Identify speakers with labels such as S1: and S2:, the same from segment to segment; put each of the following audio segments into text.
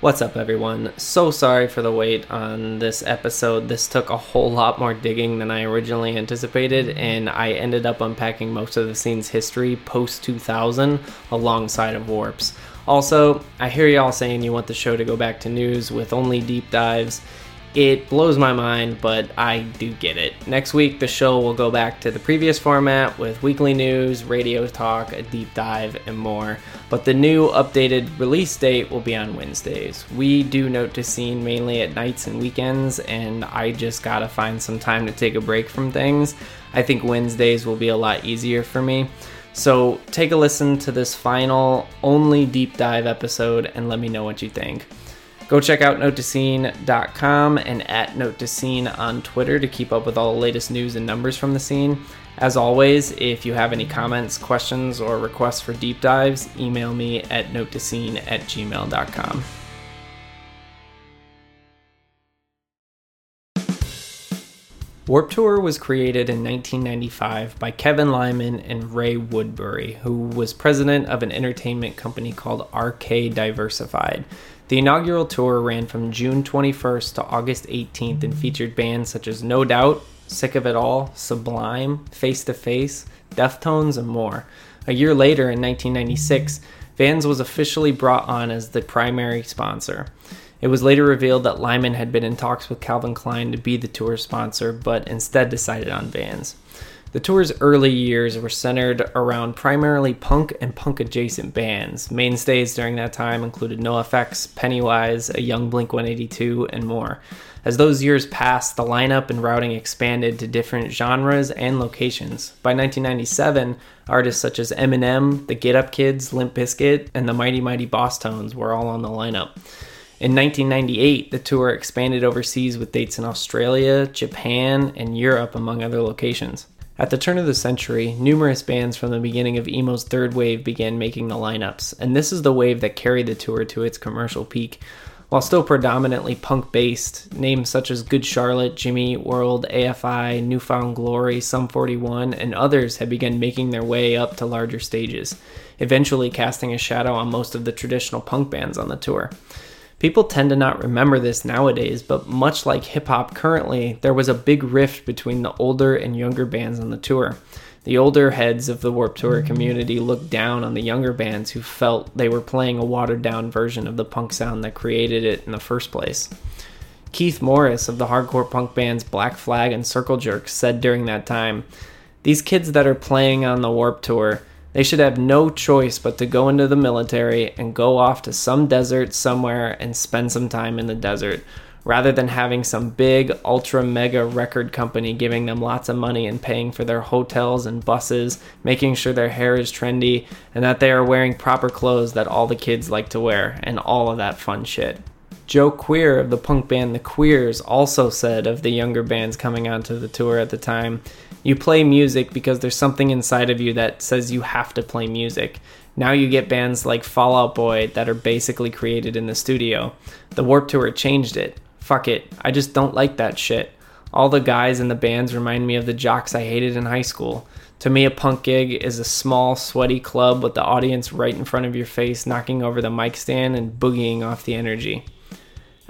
S1: What's up, everyone? So sorry for the wait on this episode. This took a whole lot more digging than I originally anticipated, and I ended up unpacking most of the scene's history post 2000 alongside of Warps. Also, I hear y'all saying you want the show to go back to news with only deep dives. It blows my mind, but I do get it. Next week, the show will go back to the previous format with weekly news, radio talk, a deep dive, and more. But the new updated release date will be on Wednesdays. We do note to scene mainly at nights and weekends, and I just gotta find some time to take a break from things. I think Wednesdays will be a lot easier for me. So take a listen to this final, only deep dive episode and let me know what you think. Go check out notetoscene.com and at note to scene on Twitter to keep up with all the latest news and numbers from the scene. As always, if you have any comments, questions, or requests for deep dives, email me at notetoscene at gmail.com. Warped Tour was created in 1995 by Kevin Lyman and Ray Woodbury, who was president of an entertainment company called RK Diversified. The inaugural tour ran from June 21st to August 18th and featured bands such as No Doubt, Sick of It All, Sublime, Face to Face, Deftones, and more. A year later, in 1996, Vans was officially brought on as the primary sponsor. It was later revealed that Lyman had been in talks with Calvin Klein to be the tour sponsor, but instead decided on Vans. The tour's early years were centered around primarily punk and punk adjacent bands. Mainstays during that time included NoFX, Pennywise, a young Blink 182, and more. As those years passed, the lineup and routing expanded to different genres and locations. By 1997, artists such as Eminem, the Get Up Kids, Limp Bizkit, and the Mighty Mighty Bosstones were all on the lineup. In 1998, the tour expanded overseas with dates in Australia, Japan, and Europe, among other locations. At the turn of the century, numerous bands from the beginning of emo's third wave began making the lineups, and this is the wave that carried the tour to its commercial peak. While still predominantly punk based, names such as Good Charlotte, Jimmy World, AFI, New Found Glory, Sum 41, and others had begun making their way up to larger stages, eventually casting a shadow on most of the traditional punk bands on the tour. People tend to not remember this nowadays, but much like hip hop currently, there was a big rift between the older and younger bands on the tour. The older heads of the Warped Tour community looked down on the younger bands who felt they were playing a watered down version of the punk sound that created it in the first place. Keith Morris of the hardcore punk bands Black Flag and Circle Jerks said during that time, These kids that are playing on the Warped Tour, they should have no choice but to go into the military and go off to some desert somewhere and spend some time in the desert, rather than having some big, ultra mega record company giving them lots of money and paying for their hotels and buses, making sure their hair is trendy, and that they are wearing proper clothes that all the kids like to wear, and all of that fun shit. Joe Queer of the punk band The Queers also said of the younger bands coming onto the tour at the time you play music because there's something inside of you that says you have to play music. Now you get bands like Fall Out Boy that are basically created in the studio. The Warped Tour changed it. Fuck it. I just don't like that shit. All the guys in the bands remind me of the jocks I hated in high school. To me, a punk gig is a small, sweaty club with the audience right in front of your face, knocking over the mic stand and boogieing off the energy.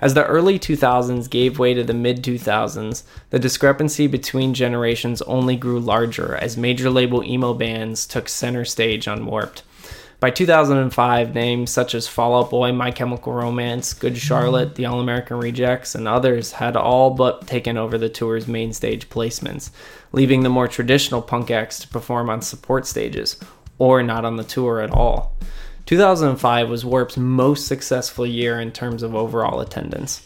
S1: As the early 2000s gave way to the mid 2000s, the discrepancy between generations only grew larger as major label emo bands took center stage on Warped. By 2005, names such as Fall Out Boy, My Chemical Romance, Good Charlotte, The All American Rejects, and others had all but taken over the tour's main stage placements, leaving the more traditional punk acts to perform on support stages, or not on the tour at all. 2005 was Warp's most successful year in terms of overall attendance.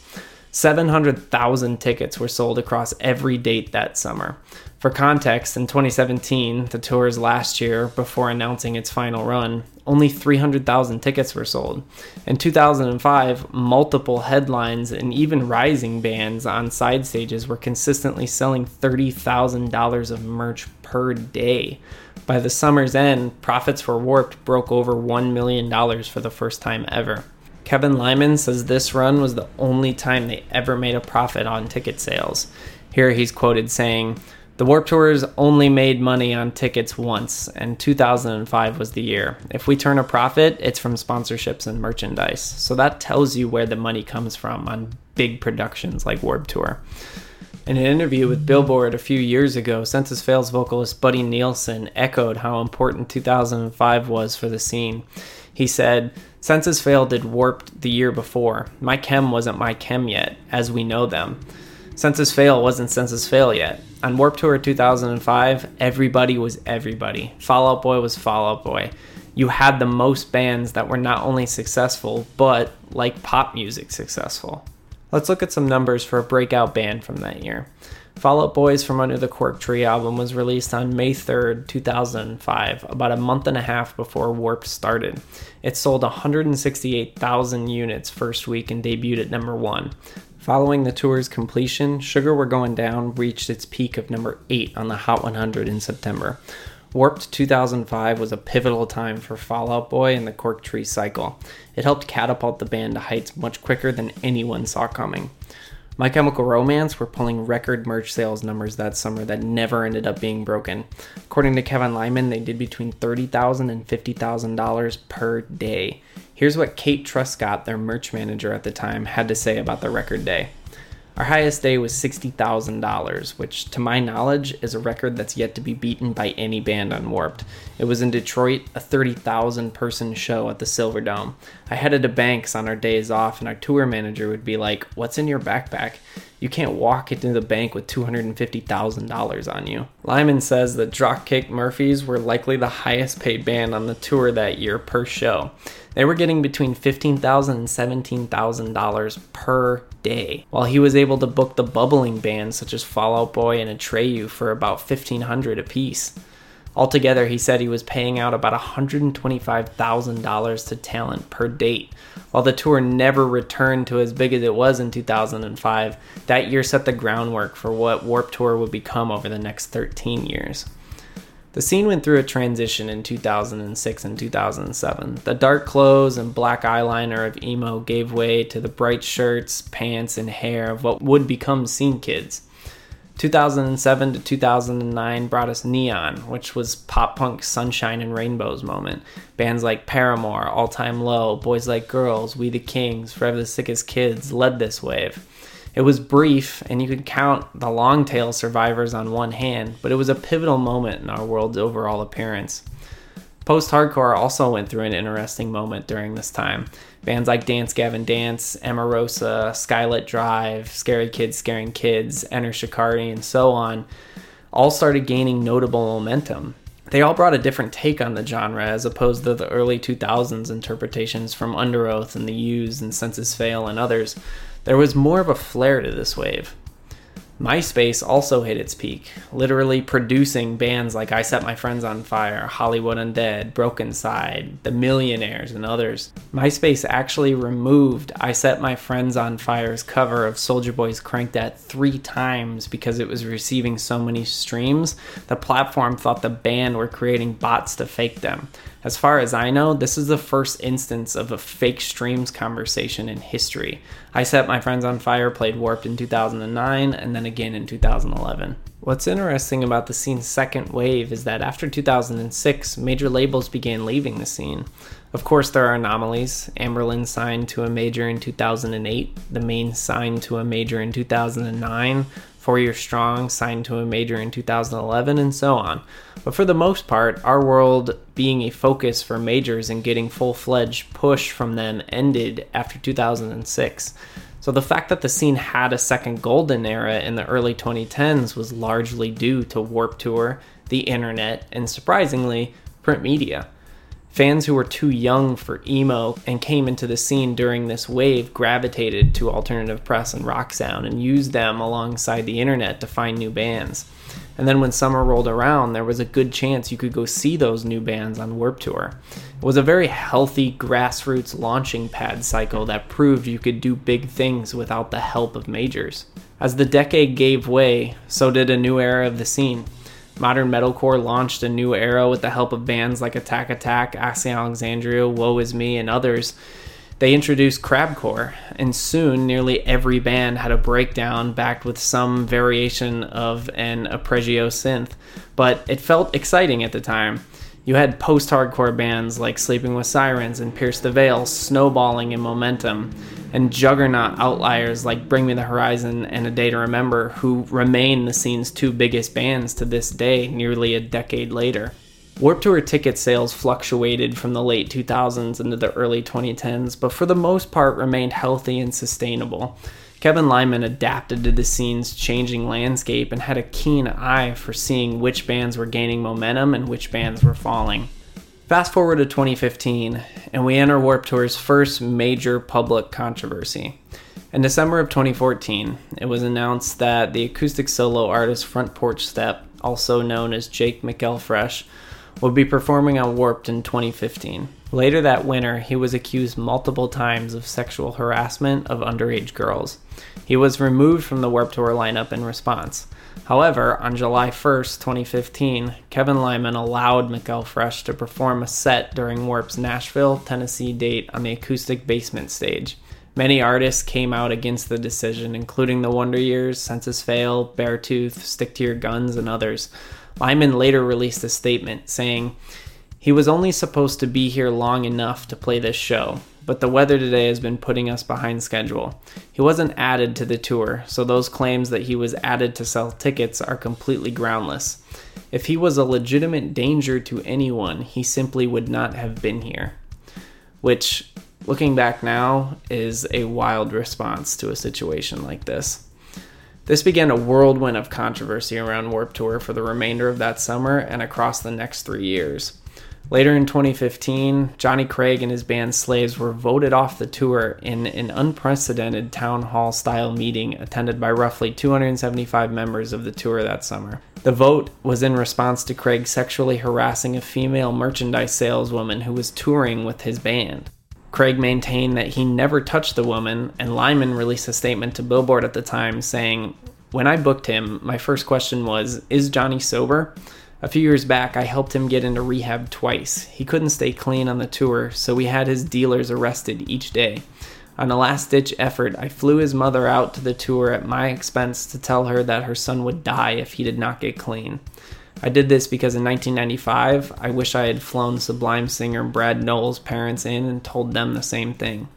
S1: 700,000 tickets were sold across every date that summer. For context, in 2017, the tour's last year before announcing its final run, only 300,000 tickets were sold. In 2005, multiple headlines and even rising bands on side stages were consistently selling $30,000 of merch per day. By the summer's end, profits for Warped broke over $1 million for the first time ever. Kevin Lyman says this run was the only time they ever made a profit on ticket sales. Here he's quoted saying, The Warped Tours only made money on tickets once, and 2005 was the year. If we turn a profit, it's from sponsorships and merchandise. So that tells you where the money comes from on big productions like Warped Tour. In an interview with Billboard a few years ago, Senses Fail's vocalist Buddy Nielsen echoed how important 2005 was for the scene. He said, Senses Fail did Warped the year before. My chem wasn't my chem yet, as we know them. Senses Fail wasn't Senses Fail yet. On Warped Tour 2005, everybody was everybody. Fall Out Boy was Fall Out Boy. You had the most bands that were not only successful, but like pop music successful. Let's look at some numbers for a breakout band from that year. Fall Out Boys from Under the Cork Tree album was released on May 3rd, 2005, about a month and a half before Warped started. It sold 168,000 units first week and debuted at number 1. Following the tour's completion, Sugar We're Going Down reached its peak of number 8 on the Hot 100 in September. Warped 2005 was a pivotal time for Fall Out Boy and the Cork Tree cycle. It helped catapult the band to heights much quicker than anyone saw coming. My Chemical Romance were pulling record merch sales numbers that summer that never ended up being broken. According to Kevin Lyman, they did between $30,000 and $50,000 per day. Here's what Kate Truscott, their merch manager at the time, had to say about the record day. Our highest day was $60,000, which, to my knowledge, is a record that's yet to be beaten by any band on Warped. It was in Detroit, a 30,000 person show at the Silverdome. I headed to Banks on our days off, and our tour manager would be like, What's in your backpack? You can't walk into the bank with $250,000 on you. Lyman says that Dropkick Murphys were likely the highest paid band on the tour that year per show. They were getting between $15,000 and $17,000 per day, while he was able to book the bubbling bands such as Fall Out Boy and Atreyu for about 1,500 apiece. Altogether, he said he was paying out about $125,000 to talent per date. While the tour never returned to as big as it was in 2005, that year set the groundwork for what Warped Tour would become over the next 13 years. The scene went through a transition in 2006 and 2007. The dark clothes and black eyeliner of emo gave way to the bright shirts, pants, and hair of what would become scene kids. 2007 to 2009 brought us Neon, which was pop punk sunshine and rainbows moment. Bands like Paramore, All Time Low, Boys Like Girls, We the Kings, Forever the Sickest Kids led this wave. It was brief, and you could count the long tail survivors on one hand, but it was a pivotal moment in our world's overall appearance. Post hardcore also went through an interesting moment during this time. Bands like Dance Gavin Dance, Emarosa, Skylit Drive, Scary Kids Scaring Kids, Enter Shikari, and so on all started gaining notable momentum. They all brought a different take on the genre as opposed to the early 2000s interpretations from Underoath and The Used and Senses Fail and others. There was more of a flair to this wave. MySpace also hit its peak, literally producing bands like I Set My Friends on Fire, Hollywood Undead, Brokencyde, The Millionaires, and others. MySpace actually removed I Set My Friends on Fire's cover of Soldier Boy's Crank That three times because it was receiving so many streams. The platform thought the band were creating bots to fake them. As far as I know, this is the first instance of a fake streams conversation in history. I Set My Friends on Fire played Warped in 2009 and then again in 2011. What's interesting about the scene's second wave is that after 2006, major labels began leaving the scene. Of course, there are anomalies. Anberlin signed to a major in 2008, The Maine signed to a major in 2009, Four Year Strong signed to a major in 2011, and so on. But for the most part, our world being a focus for majors and getting full fledged push from them ended after 2006. So the fact that the scene had a second golden era in the early 2010s was largely due to Warped Tour, the internet, and surprisingly, print media. Fans who were too young for emo and came into the scene during this wave gravitated to alternative press and rock sound and used them alongside the internet to find new bands. And then when summer rolled around, there was a good chance you could go see those new bands on Warped Tour. It was a very healthy grassroots launching pad cycle that proved you could do big things without the help of majors. As the decade gave way, so did a new era of the scene. Modern metalcore launched a new era with the help of bands like Attack Attack, Asking Alexandria, Woe Is Me, and others. They introduced crabcore, and soon nearly every band had a breakdown backed with some variation of an arpeggio synth, but it felt exciting at the time. You had post hardcore bands like Sleeping with Sirens and Pierce the Veil snowballing in momentum, and juggernaut outliers like Bring Me the Horizon and A Day to Remember, who remain the scene's two biggest bands to this day, nearly a decade later. Warped Tour ticket sales fluctuated from the late 2000s into the early 2010s, but for the most part remained healthy and sustainable. Kevin Lyman adapted to the scene's changing landscape and had a keen eye for seeing which bands were gaining momentum and which bands were falling. Fast forward to 2015, and we enter Warped Tour's first major public controversy. In December of 2014, it was announced that the acoustic solo artist Front Porch Step, also known as Jake McElfresh, would be performing on Warped in 2015. Later that winter, he was accused multiple times of sexual harassment of underage girls. He was removed from the Warped Tour lineup in response. However, on July 1st, 2015, Kevin Lyman allowed McElfresh to perform a set during Warp's Nashville, Tennessee date on the acoustic basement stage. Many artists came out against the decision, including the Wonder Years, Senses Fail, Beartooth, Stick to Your Guns, and others. Lyman later released a statement saying, He was only supposed to be here long enough to play this show, but the weather today has been putting us behind schedule. He wasn't added to the tour, so those claims that he was added to sell tickets are completely groundless. If he was a legitimate danger to anyone, he simply would not have been here. Which, looking back now, is a wild response to a situation like this. This began a whirlwind of controversy around Warped Tour for the remainder of that summer and across the next three years. Later in 2015, Johnny Craig and his band Slaves were voted off the tour in an unprecedented town hall style meeting attended by roughly 275 members of the tour that summer. The vote was in response to Craig sexually harassing a female merchandise saleswoman who was touring with his band. Craig maintained that he never touched the woman, and Lyman released a statement to Billboard at the time saying, When I booked him, my first question was, Is Johnny sober? A few years back, I helped him get into rehab twice. He couldn't stay clean on the tour, so we had his dealers arrested each day. On a last ditch effort, I flew his mother out to the tour at my expense to tell her that her son would die if he did not get clean. I did this because in 1995, I wish I had flown Sublime singer Brad Nowell's parents in and told them the same thing.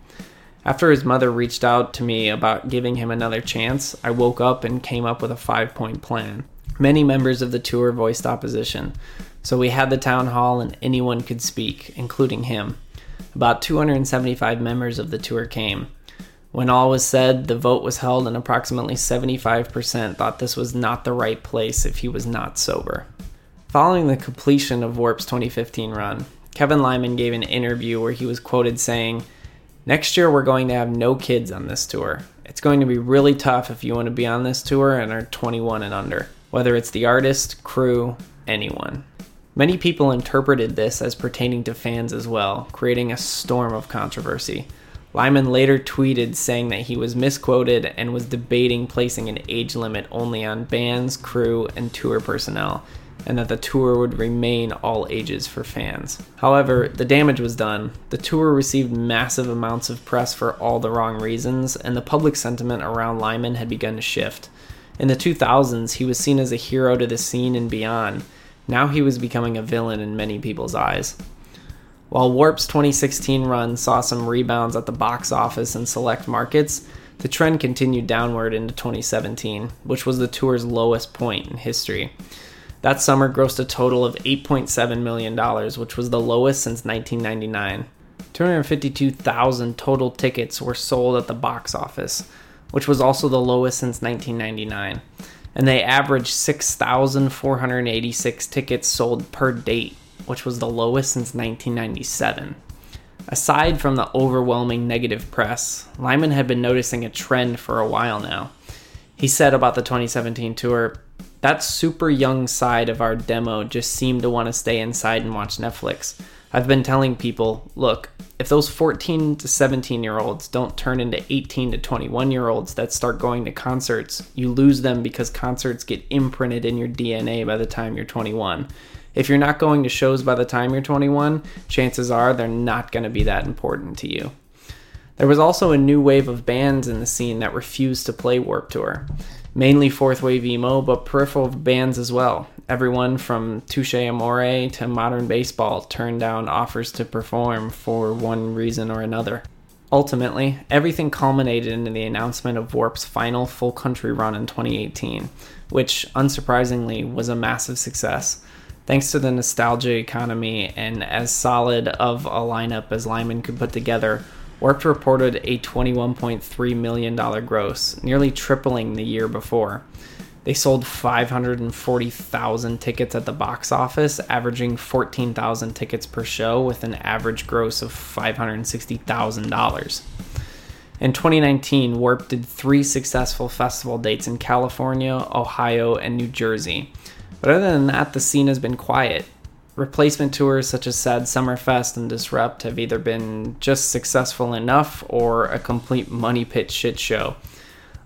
S1: After his mother reached out to me about giving him another chance, I woke up and came up with a five point plan. Many members of the tour voiced opposition, so we had the town hall and anyone could speak, including him. About 275 members of the tour came. When all was said, the vote was held, and approximately 75% thought this was not the right place if he was not sober. Following the completion of Warp's 2015 run, Kevin Lyman gave an interview where he was quoted saying, Next year, we're going to have no kids on this tour. It's going to be really tough if you want to be on this tour and are 21 and under, whether it's the artist, crew, anyone. Many people interpreted this as pertaining to fans as well, creating a storm of controversy. Lyman later tweeted saying that he was misquoted and was debating placing an age limit only on bands, crew, and tour personnel, and that the tour would remain all ages for fans. However, the damage was done. The tour received massive amounts of press for all the wrong reasons, and the public sentiment around Lyman had begun to shift. In the 2000s, he was seen as a hero to the scene and beyond. Now he was becoming a villain in many people's eyes. While Warp's 2016 run saw some rebounds at the box office in select markets, the trend continued downward into 2017, which was the tour's lowest point in history. That summer grossed a total of $8.7 million, which was the lowest since 1999. 252,000 total tickets were sold at the box office, which was also the lowest since 1999. And they averaged 6,486 tickets sold per date, which was the lowest since 1997. Aside from the overwhelming negative press, Lyman had been noticing a trend for a while now. He said about the 2017 tour, that super young side of our demo just seemed to want to stay inside and watch Netflix. I've been telling people, look, if those 14 to 17 year olds don't turn into 18 to 21 year olds that start going to concerts, you lose them because concerts get imprinted in your DNA by the time you're 21. If you're not going to shows by the time you're 21, chances are they're not going to be that important to you. There was also a new wave of bands in the scene that refused to play Warped Tour. Mainly fourth wave emo, but peripheral bands as well. Everyone from Touche Amore to Modern Baseball turned down offers to perform for one reason or another. Ultimately, everything culminated in the announcement of Warp's final full country run in 2018, which, unsurprisingly, was a massive success. Thanks to the nostalgia economy and as solid of a lineup as Lyman could put together, Warped reported a $21.3 million gross, nearly tripling the year before. They sold 540,000 tickets at the box office, averaging 14,000 tickets per show with an average gross of $560,000. In 2019, Warp did three successful festival dates in California, Ohio, and New Jersey. But other than that, the scene has been quiet. Replacement tours such as Sad Summerfest and Disrupt have either been just successful enough or a complete money pit shit show.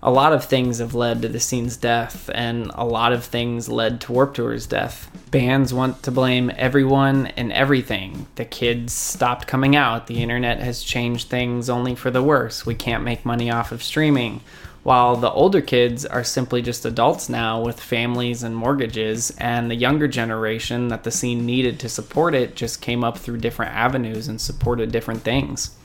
S1: A lot of things have led to the scene's death, and a lot of things led to Warped Tour's death. Bands want to blame everyone and everything. The kids stopped coming out. The internet has changed things only for the worse. We can't make money off of streaming while the older kids are simply just adults now with families and mortgages, and the younger generation that the scene needed to support it just came up through different avenues and supported different things.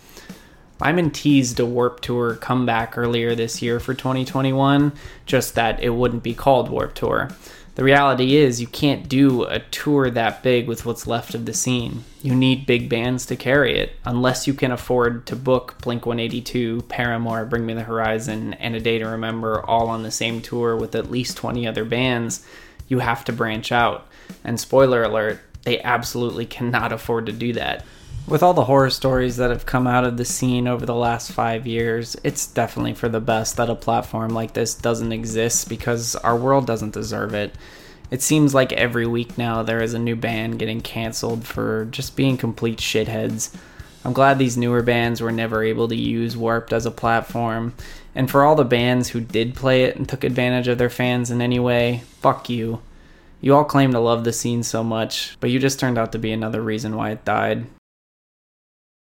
S1: Lyman teased a Warped Tour comeback earlier this year for 2021, just that it wouldn't be called Warped Tour. The reality is, you can't do a tour that big with what's left of the scene. You need big bands to carry it, unless you can afford to book Blink 182, Paramore, Bring Me the Horizon, and A Day to Remember all on the same tour with at least 20 other bands. You have to branch out. And spoiler alert, they absolutely cannot afford to do that. With all the horror stories that have come out of the scene over the last five years, it's definitely for the best that a platform like this doesn't exist because our world doesn't deserve it. It seems like every week now there is a new band getting canceled for just being complete shitheads. I'm glad these newer bands were never able to use Warped as a platform. And for all the bands who did play it and took advantage of their fans in any way, fuck you. You all claim to love the scene so much, but you just turned out to be another reason why it died.